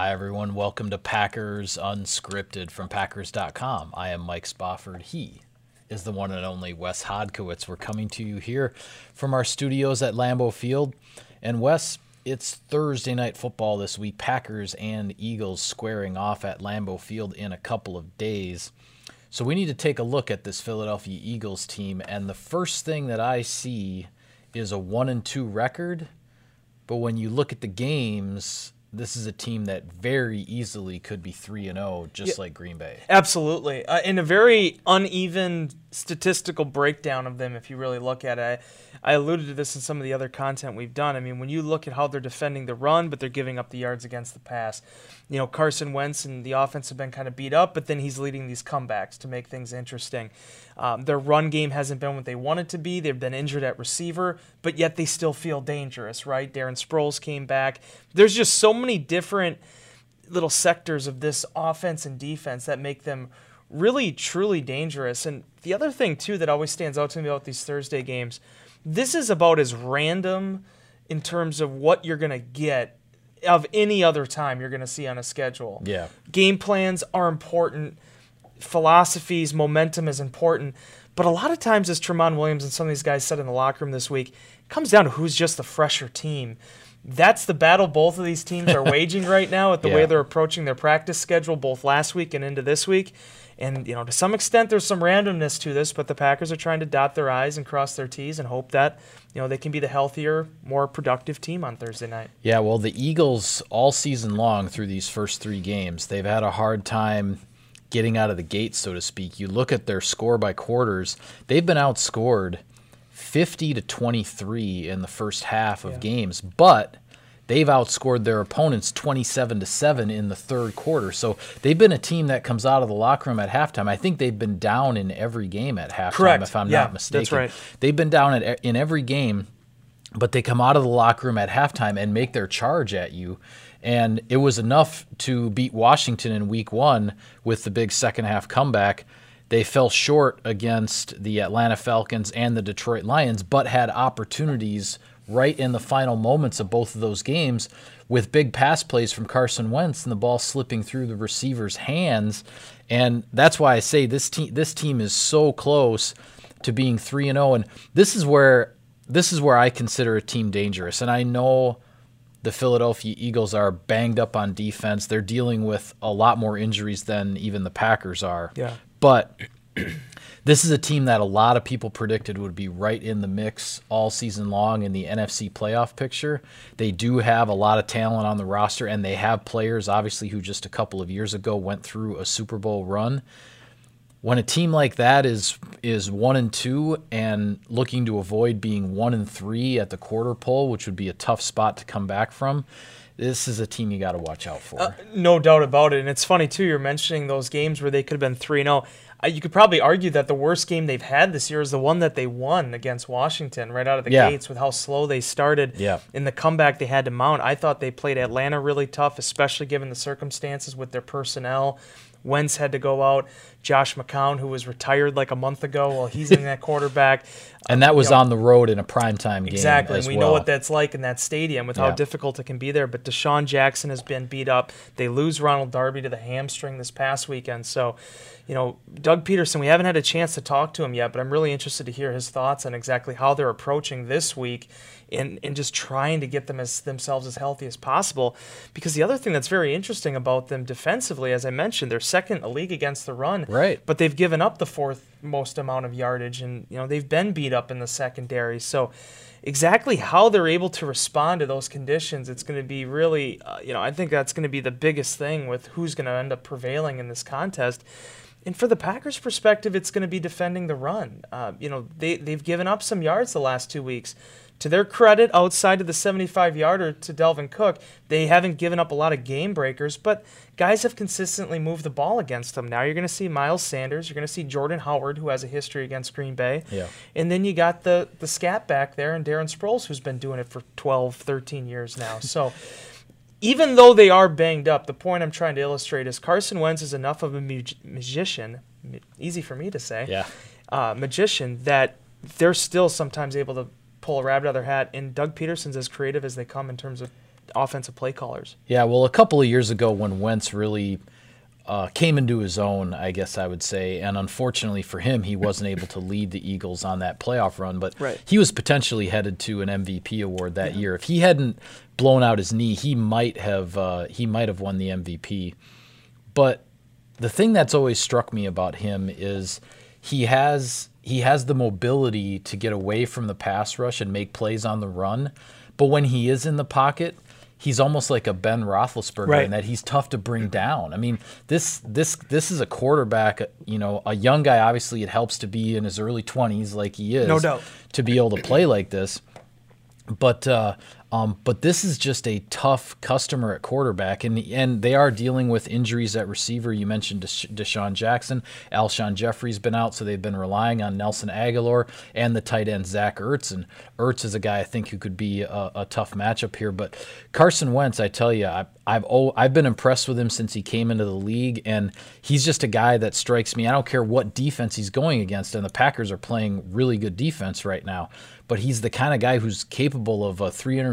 Hi, everyone. Welcome to Packers Unscripted from Packers.com. I am Mike Spofford. He is the one and only Wes Hodkiewicz. We're coming to you here from our studios at Lambeau Field. And, Wes, it's Thursday night football this week. Packers and Eagles squaring off at Lambeau Field in a couple of days. So we need to take a look at this Philadelphia Eagles team. And the first thing that I see is a one and two record. But when you look at the games, this is a team that very easily could be 3 and 0 just yeah, like Green Bay. Absolutely. Uh, in a very uneven statistical breakdown of them if you really look at it. I, I alluded to this in some of the other content we've done. I mean, when you look at how they're defending the run but they're giving up the yards against the pass. You know, Carson Wentz and the offense have been kind of beat up, but then he's leading these comebacks to make things interesting. Um, their run game hasn't been what they wanted to be. They've been injured at receiver, but yet they still feel dangerous, right? Darren Sproles came back. There's just so many different little sectors of this offense and defense that make them really truly dangerous. And the other thing too that always stands out to me about these Thursday games, this is about as random in terms of what you're going to get of any other time you're going to see on a schedule. Yeah. Game plans are important philosophies, momentum is important. But a lot of times, as Tramon Williams and some of these guys said in the locker room this week, it comes down to who's just the fresher team. That's the battle both of these teams are waging right now at the yeah. way they're approaching their practice schedule, both last week and into this week. And, you know, to some extent, there's some randomness to this, but the Packers are trying to dot their I's and cross their T's and hope that, you know, they can be the healthier, more productive team on Thursday night. Yeah, well, the Eagles all season long through these first three games, they've had a hard time getting out of the gate, so to speak. You look at their score by quarters, they've been outscored 50 to 23 in the first half of yeah. games, but they've outscored their opponents 27 to 7 in the third quarter. So they've been a team that comes out of the locker room at halftime. I think they've been down in every game at halftime Correct. if I'm yeah, not mistaken. That's right. They've been down at, in every game, but they come out of the locker room at halftime and make their charge at you and it was enough to beat Washington in week one with the big second half comeback. They fell short against the Atlanta Falcons and the Detroit Lions, but had opportunities right in the final moments of both of those games with big pass plays from Carson Wentz and the ball slipping through the receiver's hands. And that's why I say this team this team is so close to being 3 and 0 and this is where this is where I consider a team dangerous. And I know the Philadelphia Eagles are banged up on defense. They're dealing with a lot more injuries than even the Packers are. Yeah. But this is a team that a lot of people predicted would be right in the mix all season long in the NFC playoff picture. They do have a lot of talent on the roster, and they have players, obviously, who just a couple of years ago went through a Super Bowl run when a team like that is is one and two and looking to avoid being one and three at the quarter pole, which would be a tough spot to come back from, this is a team you got to watch out for. Uh, no doubt about it. And it's funny too. You're mentioning those games where they could have been three zero. You could probably argue that the worst game they've had this year is the one that they won against Washington right out of the yeah. gates with how slow they started yeah. in the comeback they had to mount. I thought they played Atlanta really tough, especially given the circumstances with their personnel. Wentz had to go out. Josh McCown, who was retired like a month ago, well, he's in that quarterback. And that was you know, on the road in a primetime game. Exactly. and we well. know what that's like in that stadium with yeah. how difficult it can be there. But DeSean Jackson has been beat up. They lose Ronald Darby to the hamstring this past weekend. So, you know, Doug Pederson, we haven't had a chance to talk to him yet, but I'm really interested to hear his thoughts on exactly how they're approaching this week and, and just trying to get them as themselves as healthy as possible. Because the other thing that's very interesting about them defensively, as I mentioned, they're second a league against the run. Right. But they've given up the fourth most amount of yardage, and you know they've been beat up in the secondary. So exactly how they're able to respond to those conditions, it's going to be really, uh, you know, I think that's going to be the biggest thing with who's going to end up prevailing in this contest. And for the Packers' perspective, it's going to be defending the run. Uh, you know, they, they've given up some yards the last two weeks to their credit, outside of the 75 yarder to Dalvin Cook, they haven't given up a lot of game breakers, but guys have consistently moved the ball against them. Now you're going to see Miles Sanders, you're going to see Jordan Howard, who has a history against Green Bay. Yeah. And then you got the, the scat back there and Darren Sproles, who's been doing it for 12, 13 years now. So. even though they are banged up, the point I'm trying to illustrate is Carson Wentz is enough of a magician, easy for me to say, yeah. uh, magician, that they're still sometimes able to pull a rabbit out of their hat. And Doug Pederson's as creative as they come in terms of offensive play callers. Yeah, well, a couple of years ago when Wentz really uh, came into his own, I guess I would say, and unfortunately for him, he wasn't able to lead the Eagles on that playoff run. But right. he was potentially headed to an MVP award that yeah. year. If he hadn't blown out his knee, he might have uh, he might have won the MVP. But the thing that's always struck me about him is he has he has the mobility to get away from the pass rush and make plays on the run. But when he is in the pocket, he's almost like a Ben Roethlisberger right. in that he's tough to bring down. I mean, this this this is a quarterback, you know, a young guy. Obviously, it helps to be in his early twenties, like he is, no doubt, to be able to play like this. But uh, um, but this is just a tough customer at quarterback, and and they are dealing with injuries at receiver. You mentioned Desha- DeSean Jackson, Alshon Jeffery's been out, so they've been relying on Nelson Agholor and the tight end Zach Ertz. And Ertz is a guy I think who could be a, a tough matchup here. But Carson Wentz, I tell you, I, I've oh, I've been impressed with him since he came into the league, and he's just a guy that strikes me. I don't care what defense he's going against, and the Packers are playing really good defense right now but he's the kind of guy who's capable of a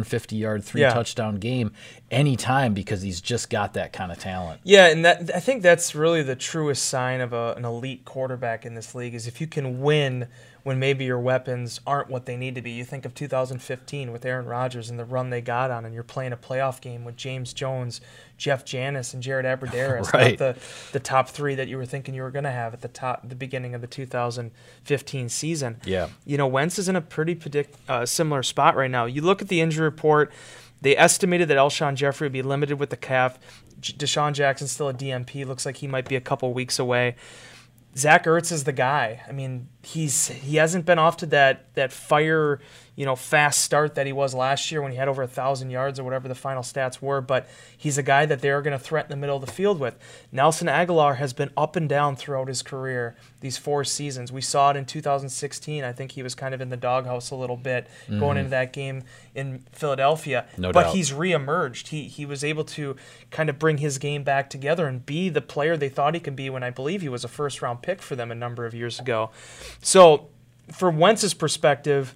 350 yard, three yeah. touchdown game anytime because he's just got that kind of talent. Yeah, and that I think that's really the truest sign of a, an elite quarterback in this league is if you can win when maybe your weapons aren't what they need to be. You think of 2015 with Aaron Rodgers and the run they got on, and you're playing a playoff game with James Jones, Jeff Janis, and Jared Abbrederis, right. the the top three that you were thinking you were going to have at the top, the beginning of the 2015 season. Yeah, you know Wentz is in a pretty predict, uh, similar spot right now. You look at the injury report. They estimated that Alshon Jeffery would be limited with the calf. DeSean Jackson still a DNP. Looks like he might be a couple weeks away. Zach Ertz is the guy. I mean, he's he hasn't been off to that that fire you know, fast start that he was last year when he had over a thousand yards or whatever the final stats were. But he's a guy that they're going to threaten the middle of the field with. Nelson Agholor has been up and down throughout his career these four seasons. We saw it in 2016. I think he was kind of in the doghouse a little bit mm-hmm. going into that game in Philadelphia. No but doubt. he's reemerged. He he was able to kind of bring his game back together and be the player they thought he could be when I believe he was a first round pick for them a number of years ago. So, from Wentz's perspective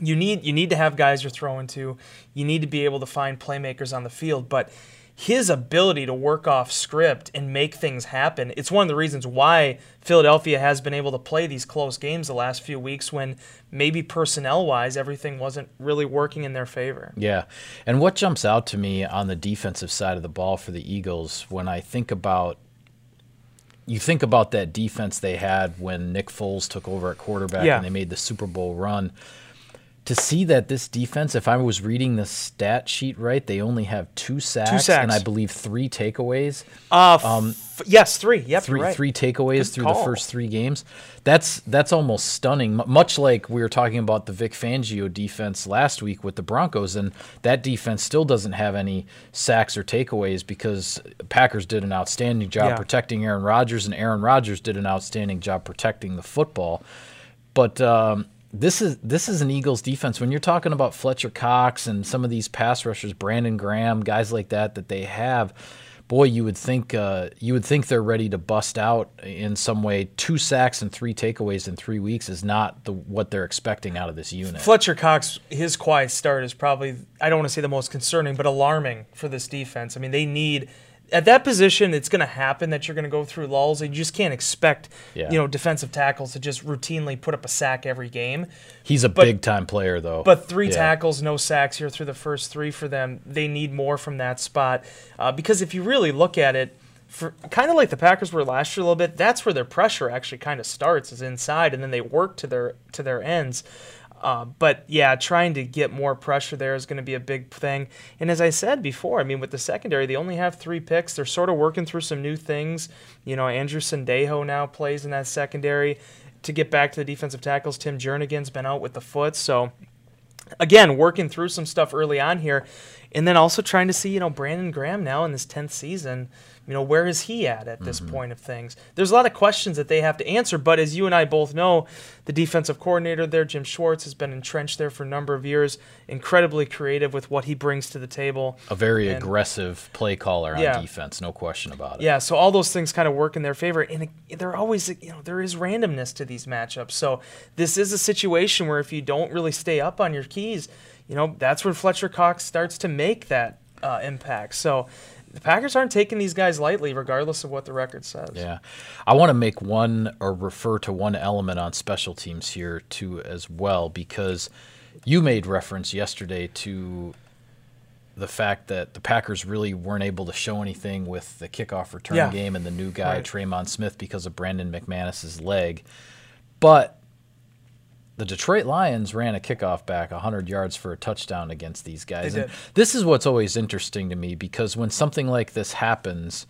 you need you need to have guys you're throwing to. You need to be able to find playmakers on the field, but his ability to work off script and make things happen. It's one of the reasons why Philadelphia has been able to play these close games the last few weeks when maybe personnel wise everything wasn't really working in their favor. Yeah. And what jumps out to me on the defensive side of the ball for the Eagles when I think about you think about that defense they had when Nick Foles took over at quarterback yeah. and they made the Super Bowl run to see that this defense, if I was reading the stat sheet right, they only have two sacks, two sacks. and I believe three takeaways. Uh, um, f- yes, three. Yep, three right. three takeaways Good through call. the first three games. That's that's almost stunning. M- much like we were talking about the Vic Fangio defense last week with the Broncos, and that defense still doesn't have any sacks or takeaways because Packers did an outstanding job yeah. protecting Aaron Rodgers, and Aaron Rodgers did an outstanding job protecting the football. But um, this is this is an Eagles defense. When you're talking about Fletcher Cox and some of these pass rushers, Brandon Graham, guys like that that they have, boy, you would think uh, you would think they're ready to bust out in some way. Two sacks and three takeaways in three weeks is not the what they're expecting out of this unit. Fletcher Cox, his quiet start is probably I don't want to say the most concerning, but alarming for this defense. I mean, they need at that position, it's going to happen that you're going to go through lulls. And you just can't expect, yeah. you know, defensive tackles to just routinely put up a sack every game. He's a big time player, though. But three yeah. tackles, no sacks here through the first three for them. They need more from that spot uh, because if you really look at it, for kind of like the Packers were last year a little bit, that's where their pressure actually kind of starts is inside, and then they work to their to their ends. Uh, but yeah, trying to get more pressure there is going to be a big thing. And as I said before, I mean, with the secondary, they only have three picks. They're sort of working through some new things. You know, Andrew Sendejo now plays in that secondary. To get back to the defensive tackles, Tim Jernigan's been out with the foot. So, again, working through some stuff early on here. And then also trying to see, you know, Brandon Graham now in this 10th season you know, where is he at at this mm-hmm. point of things? There's a lot of questions that they have to answer, but as you and I both know, the defensive coordinator there, Jim Schwartz, has been entrenched there for a number of years, incredibly creative with what he brings to the table. A very and, aggressive play caller on yeah. defense, no question about it. Yeah, so all those things kind of work in their favor, and there always, you know, there is randomness to these matchups. So this is a situation where if you don't really stay up on your keys, you know, that's when Fletcher Cox starts to make that uh, impact. So the Packers aren't taking these guys lightly, regardless of what the record says. Yeah. I want to make one or refer to one element on special teams here, too, as well, because you made reference yesterday to the fact that the Packers really weren't able to show anything with the kickoff return Yeah. game and the new guy, Right. Tremon Smith, because of Brandon McManus's leg. But the Detroit Lions ran a kickoff back 100 yards for a touchdown against these guys. They And did. this is what's always interesting to me because when something like this happens,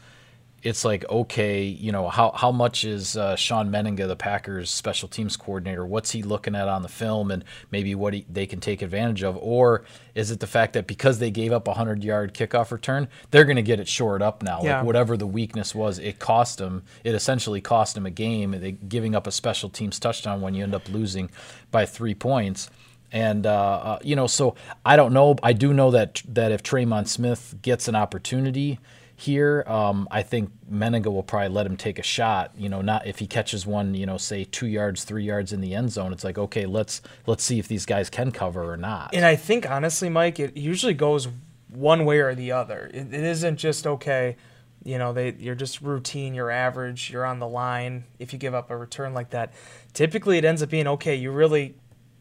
it's like okay, you know how how much is uh, Shawn Mennenga, the Packers special teams coordinator, what's he looking at on the film, and maybe what he, they can take advantage of, or is it the fact that because they gave up a hundred yard kickoff return, they're going to get it shored up now? Yeah. Like whatever the weakness was, it cost them. It essentially cost them a game. They giving up a special teams touchdown when you end up losing by three points. And uh, uh, you know, so I don't know. I do know that that if Tremon Smith gets an opportunity here, um, I think Mennenga will probably let him take a shot. You know, not if he catches one, you know, say two yards, three yards in the end zone. It's like okay, let's let's see if these guys can cover or not. And I think honestly, Mike, it usually goes one way or the other. It, it isn't just okay. You know, they you're just routine, you're average, you're on the line. If you give up a return like that, typically it ends up being okay. You really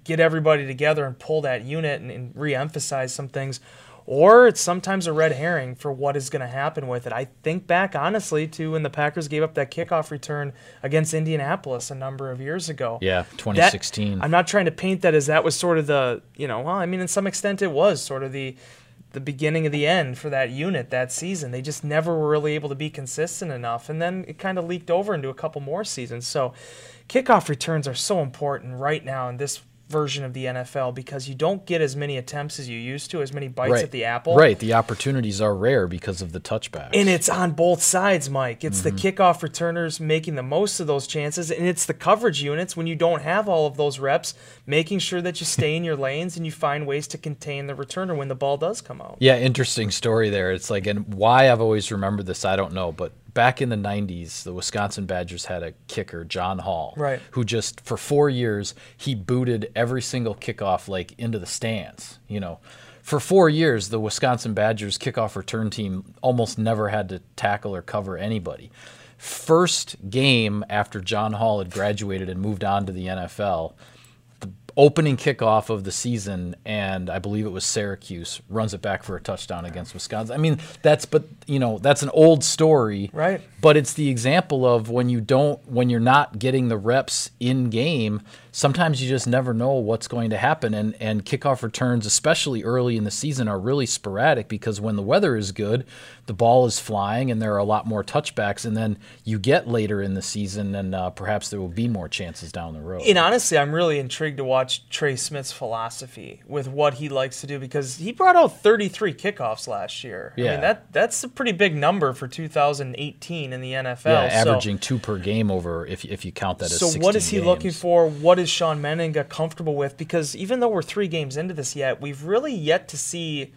get everybody together and pull that unit and, and re-emphasize some things, or it's sometimes a red herring for what is going to happen with it. I think back honestly to when the Packers gave up that kickoff return against Indianapolis a number of years ago. yeah, That- 2016. I'm not trying to paint that as that was sort of the, you know, well, I mean, in some extent it was sort of the the beginning of the end for that unit that season. They just never were really able to be consistent enough. And then it kind of leaked over into a couple more seasons. So kickoff returns are so important right now in this version of the NFL because you don't get as many attempts as you used to, as many bites right. at the apple. Right. The opportunities are rare because of the touchback. And it's on both sides, Mike. It's Mm-hmm. the kickoff returners making the most of those chances, and it's the coverage units when you don't have all of those reps, making sure that you stay in your lanes and you find ways to contain the returner when the ball does come out. Yeah, interesting story there. It's like, and why I've always remembered this, I don't know. But back in the 90s, the Wisconsin Badgers had a kicker, John Hall, Right. who just, for four years, he booted every single kickoff like into the stands, you know. For four years, the Wisconsin Badgers kickoff return team almost never had to tackle or cover anybody. First game after John Hall had graduated and moved on to the NFL, opening kickoff of the season, and I believe it was Syracuse runs it back for a touchdown against Wisconsin. I mean, that's but you know that's an old story, Right. But it's the example of when you don't, when you're not getting the reps in game. Sometimes you just never know what's going to happen, and and kickoff returns, especially early in the season, are really sporadic because when the weather is good, the ball is flying, and there are a lot more touchbacks, and then you get later in the season, and uh, perhaps there will be more chances down the road. And honestly, I'm really intrigued to watch Trey Smith's philosophy with what he likes to do because he brought out 33 kickoffs last year. I Yeah. mean, that that's a pretty big number for 2018 in the NFL. Yeah, So- averaging two per game over if if you count that as. So what is he games. looking for? What is Shawn Mennenga comfortable with? Because even though we're three games into this yet, we've really yet to see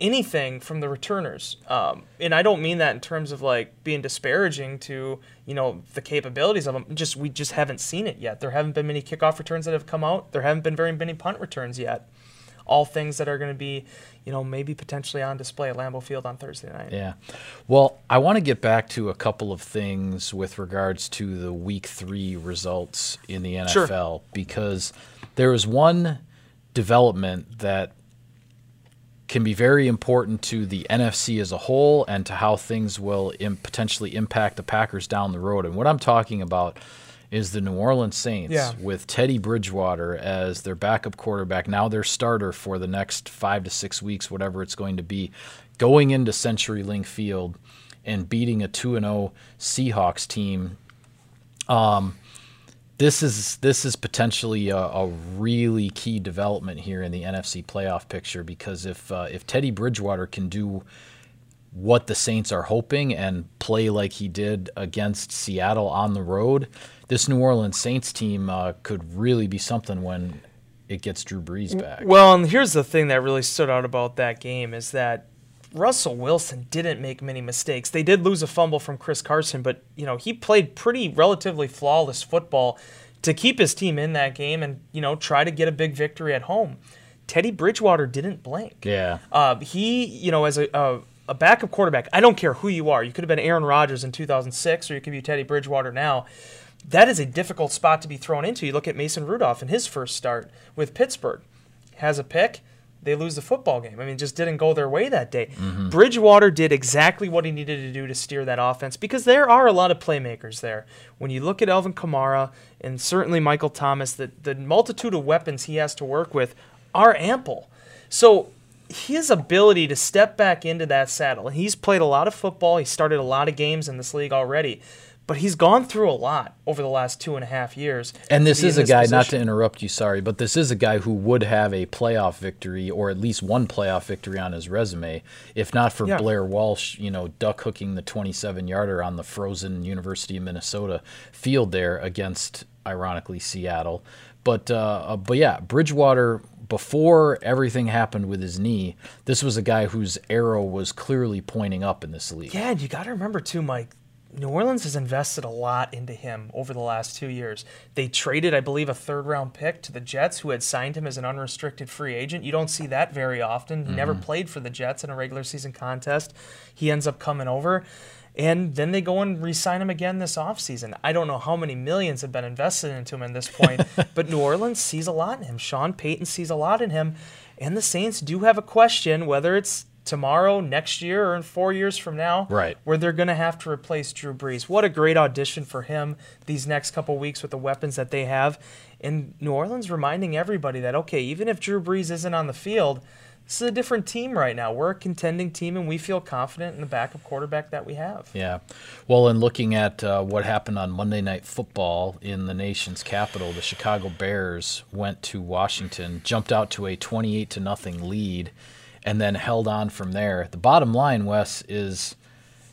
anything from the returners. Um, and I don't mean that in terms of like being disparaging to you know the capabilities of them. Just we just haven't seen it yet. There haven't been many kickoff returns that have come out. There haven't been very many punt returns yet. All things that are going to be, you know, maybe potentially on display at Lambeau Field on Thursday night. Yeah. Well, I want to get back to a couple of things with regards to the week three results in the NFL Sure. because there is one development that can be very important to the NFC as a whole and to how things will Im- potentially impact the Packers down the road. And what I'm talking about is the New Orleans Saints Yeah. with Teddy Bridgewater as their backup quarterback, now their starter for the next five to six weeks, whatever it's going to be, going into CenturyLink Field and beating a 2 0 Seahawks team um, this is this is potentially a, a really key development here in the NFC playoff picture because if uh, if Teddy Bridgewater can do what the Saints are hoping and play like he did against Seattle on the road, this New Orleans Saints team uh, could really be something when it gets Drew Brees back. Well, and here's the thing that really stood out about that game is that Russell Wilson didn't make many mistakes. They did lose a fumble from Chris Carson, but you know, he played pretty relatively flawless football to keep his team in that game and, you know, try to get a big victory at home. Teddy Bridgewater didn't blink. Yeah. Uh, he, you know, as a, a, a backup quarterback, I don't care who you are. You could have been Aaron Rodgers in 2006, or you could be Teddy Bridgewater now. That is a difficult spot to be thrown into. You look at Mason Rudolph in his first start with Pittsburgh, has a pick, they lose the football game. I mean, it just didn't go their way that day. Mm-hmm. Bridgewater did exactly what he needed to do to steer that offense because there are a lot of playmakers there. When you look at Alvin Kamara and certainly Michael Thomas, the, the multitude of weapons he has to work with are ample. So his ability to step back into that saddle, he's played a lot of football, he started a lot of games in this league already. But he's gone through a lot over the last two and a half years. And this is a guy, not to interrupt you, sorry, but this is a guy who would have a playoff victory or at least one playoff victory on his resume, if not for Yeah. Blair Walsh, you know, duck hooking the 27 yarder on the frozen University of Minnesota field there against, ironically, Seattle. But, uh, uh, but yeah, Bridgewater, before everything happened with his knee, this was a guy whose arrow was clearly pointing up in this league. Yeah, and you got to remember too, Mike. New Orleans has invested a lot into him over the last two years. They traded, I believe, a third round pick to the Jets, who had signed him as an unrestricted free agent. You don't see that very often. He never mm-hmm. played for the Jets in a regular season contest. He ends up coming over. And then they go and re sign him again this offseason. I don't know how many millions have been invested into him at this point, but New Orleans sees a lot in him. Sean Payton sees a lot in him. And the Saints do have a question whether it's tomorrow, next year, or in four years from now, Right. where they're going to have to replace Drew Brees. What a great audition for him these next couple weeks with the weapons that they have. And New Orleans reminding everybody that, okay, even if Drew Brees isn't on the field, this is a different team right now. We're a contending team, and we feel confident in the backup quarterback that we have. Yeah. Well, in looking at uh, what happened on Monday Night Football in the nation's capital, the Chicago Bears went to Washington, jumped out to a 28 to nothing lead, and then held on from there. The bottom line, Wes, is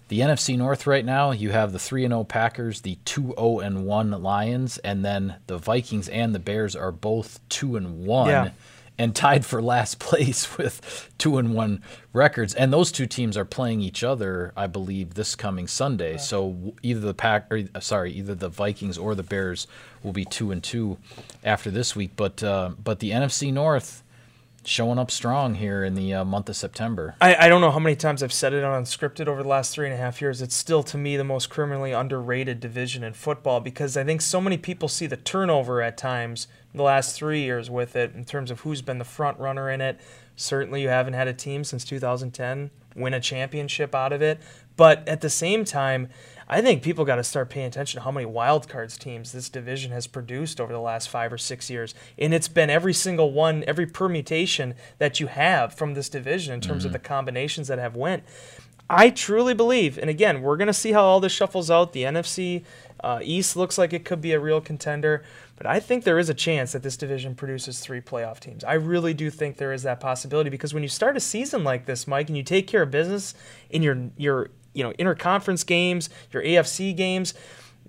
the NFC North right now. You have the 3 0 Packers, the 2 0 and 1 Lions, and then the Vikings and the Bears are both 2 and 1 Yeah. and tied for last place with two and one records. And those two teams are playing each other, I believe, this coming Sunday. So either the pack, or, uh, sorry, either the Vikings or the Bears will be two and two after this week. But uh, but the NFC North showing up strong here in the uh, month of September. I, I don't know how many times I've said it on Unscripted over the last three and a half years. It's still, to me, the most criminally underrated division in football because I think so many people see the turnover at times the last three years with it in terms of who's been the front runner in it. Certainly, you haven't had a team since 2010 win a championship out of it. But at the same time, I think people got to start paying attention to how many wild cards teams this division has produced over the last five or six years. And it's been every single one, every permutation that you have from this division in terms of the combinations that have went. I truly believe, and again, we're going to see how all this shuffles out. The NFC uh, East looks like it could be a real contender, but I think there is a chance that this division produces three playoff teams. I really do think there is that possibility because when you start a season like this, Mike, and you take care of business in your your you know interconference games, your AFC games,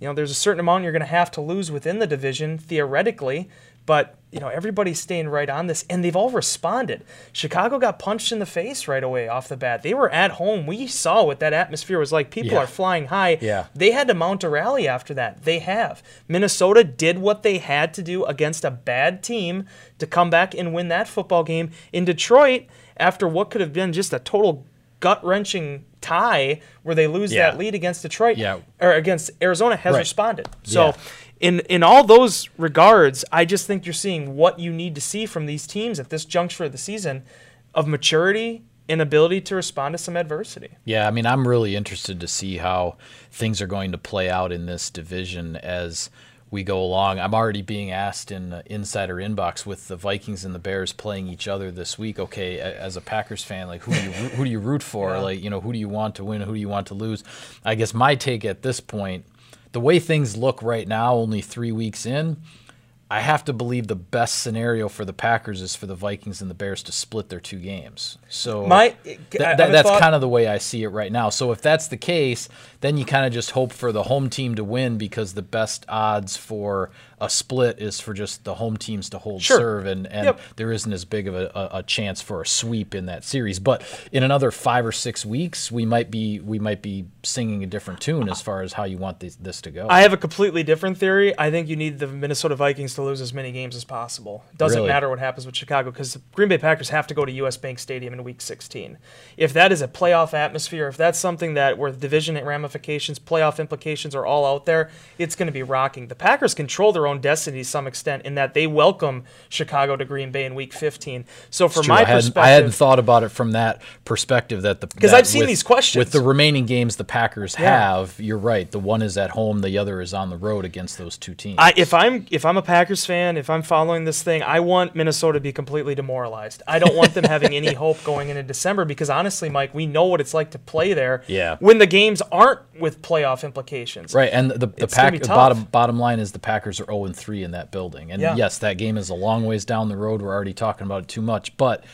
you know there's a certain amount you're going to have to lose within the division theoretically, but you know everybody's staying right on this and they've all responded. Chicago got punched in the face right away off the bat. They were at home. We saw what that atmosphere was like. People Yeah. are flying high. Yeah. They had to mount a rally after that. They have. Minnesota did what they had to do against a bad team to come back and win that football game. In Detroit, after what could have been just a total gut wrenching tie where they lose Yeah. that lead against Detroit Yeah. or against Arizona, has Right. responded. So. Yeah. In, in all those regards, I just think you're seeing what you need to see from these teams at this juncture of the season of maturity and ability to respond to some adversity. Yeah, I mean, I'm really interested to see how things are going to play out in this division as we go along. I'm already being asked in uh, Insider Inbox with the Vikings and the Bears playing each other this week. Okay, a- as a Packers fan, like who do you root- who do you root for? Yeah. Like you know, who do you want to win? Who do you want to lose? I guess my take at this point, the way things look right now, only three weeks in. I have to believe the best scenario for the Packers is for the Vikings and the Bears to split their two games. So My- th- I that- have a that's thought- kind of the way I see it right now. So if that's the case, then you kind of just hope for the home team to win because the best odds for a split is for just the home teams to hold Sure. serve, and, and Yep. there isn't as big of a, a, a chance for a sweep in that series. But in another five or six weeks, we might be we might be singing a different tune as far as how you want this, this to go. I have a completely different theory. I think you need the Minnesota Vikings to lose as many games as possible. Doesn't Really? matter what happens with Chicago because the Green Bay Packers have to go to US Bank Stadium in week 16. If that is a playoff atmosphere, if that's something that where the division ramifications, playoff implications are all out there, it's going to be rocking. The Packers control their own destiny to some extent in that they welcome Chicago to Green Bay in week 15. So from my I perspective, I hadn't thought about it from that perspective. That the 'Cause Because I've seen with- these questions. with the remaining games the Packers Yeah. have. You're right. The one is at home, the other is on the road against those two teams. I, if I'm if I'm a Packers fan, if I'm following this thing, I want Minnesota to be completely demoralized. I don't want them having any hope going into December because honestly, Mike, we know what it's like to play there. Yeah. When the games aren't with playoff implications. Right, and the the pack bottom bottom line is the Packers are 0 3 in that building, and Yeah. yes, that game is a long ways down the road. We're already talking about it too much, but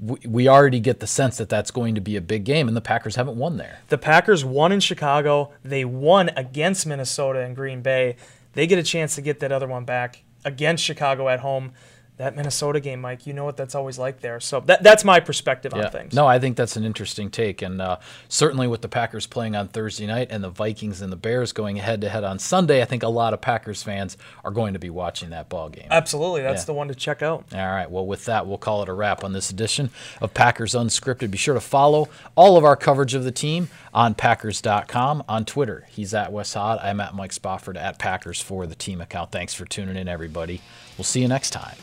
we, we already get the sense that that's going to be a big game, and the Packers haven't won there. The Packers won in Chicago. They won against Minnesota and Green Bay. They get a chance to get that other one back against Chicago at home. That Minnesota game, Mike, you know what that's always like there. So that, that's my perspective on things. No, I think that's an interesting take, and uh, certainly with the Packers playing on Thursday night and the Vikings and the Bears going head to head on Sunday, I think a lot of Packers fans are going to be watching that ball game. Absolutely. That's Yeah. the one to check out. All right. Well, with that, we'll call it a wrap on this edition of Packers Unscripted. Be sure to follow all of our coverage of the team on Packers.com. On Twitter, he's at Wes Hod. I'm at Mike Spofford at Packers for the team account. Thanks for tuning in, everybody. We'll see you next time.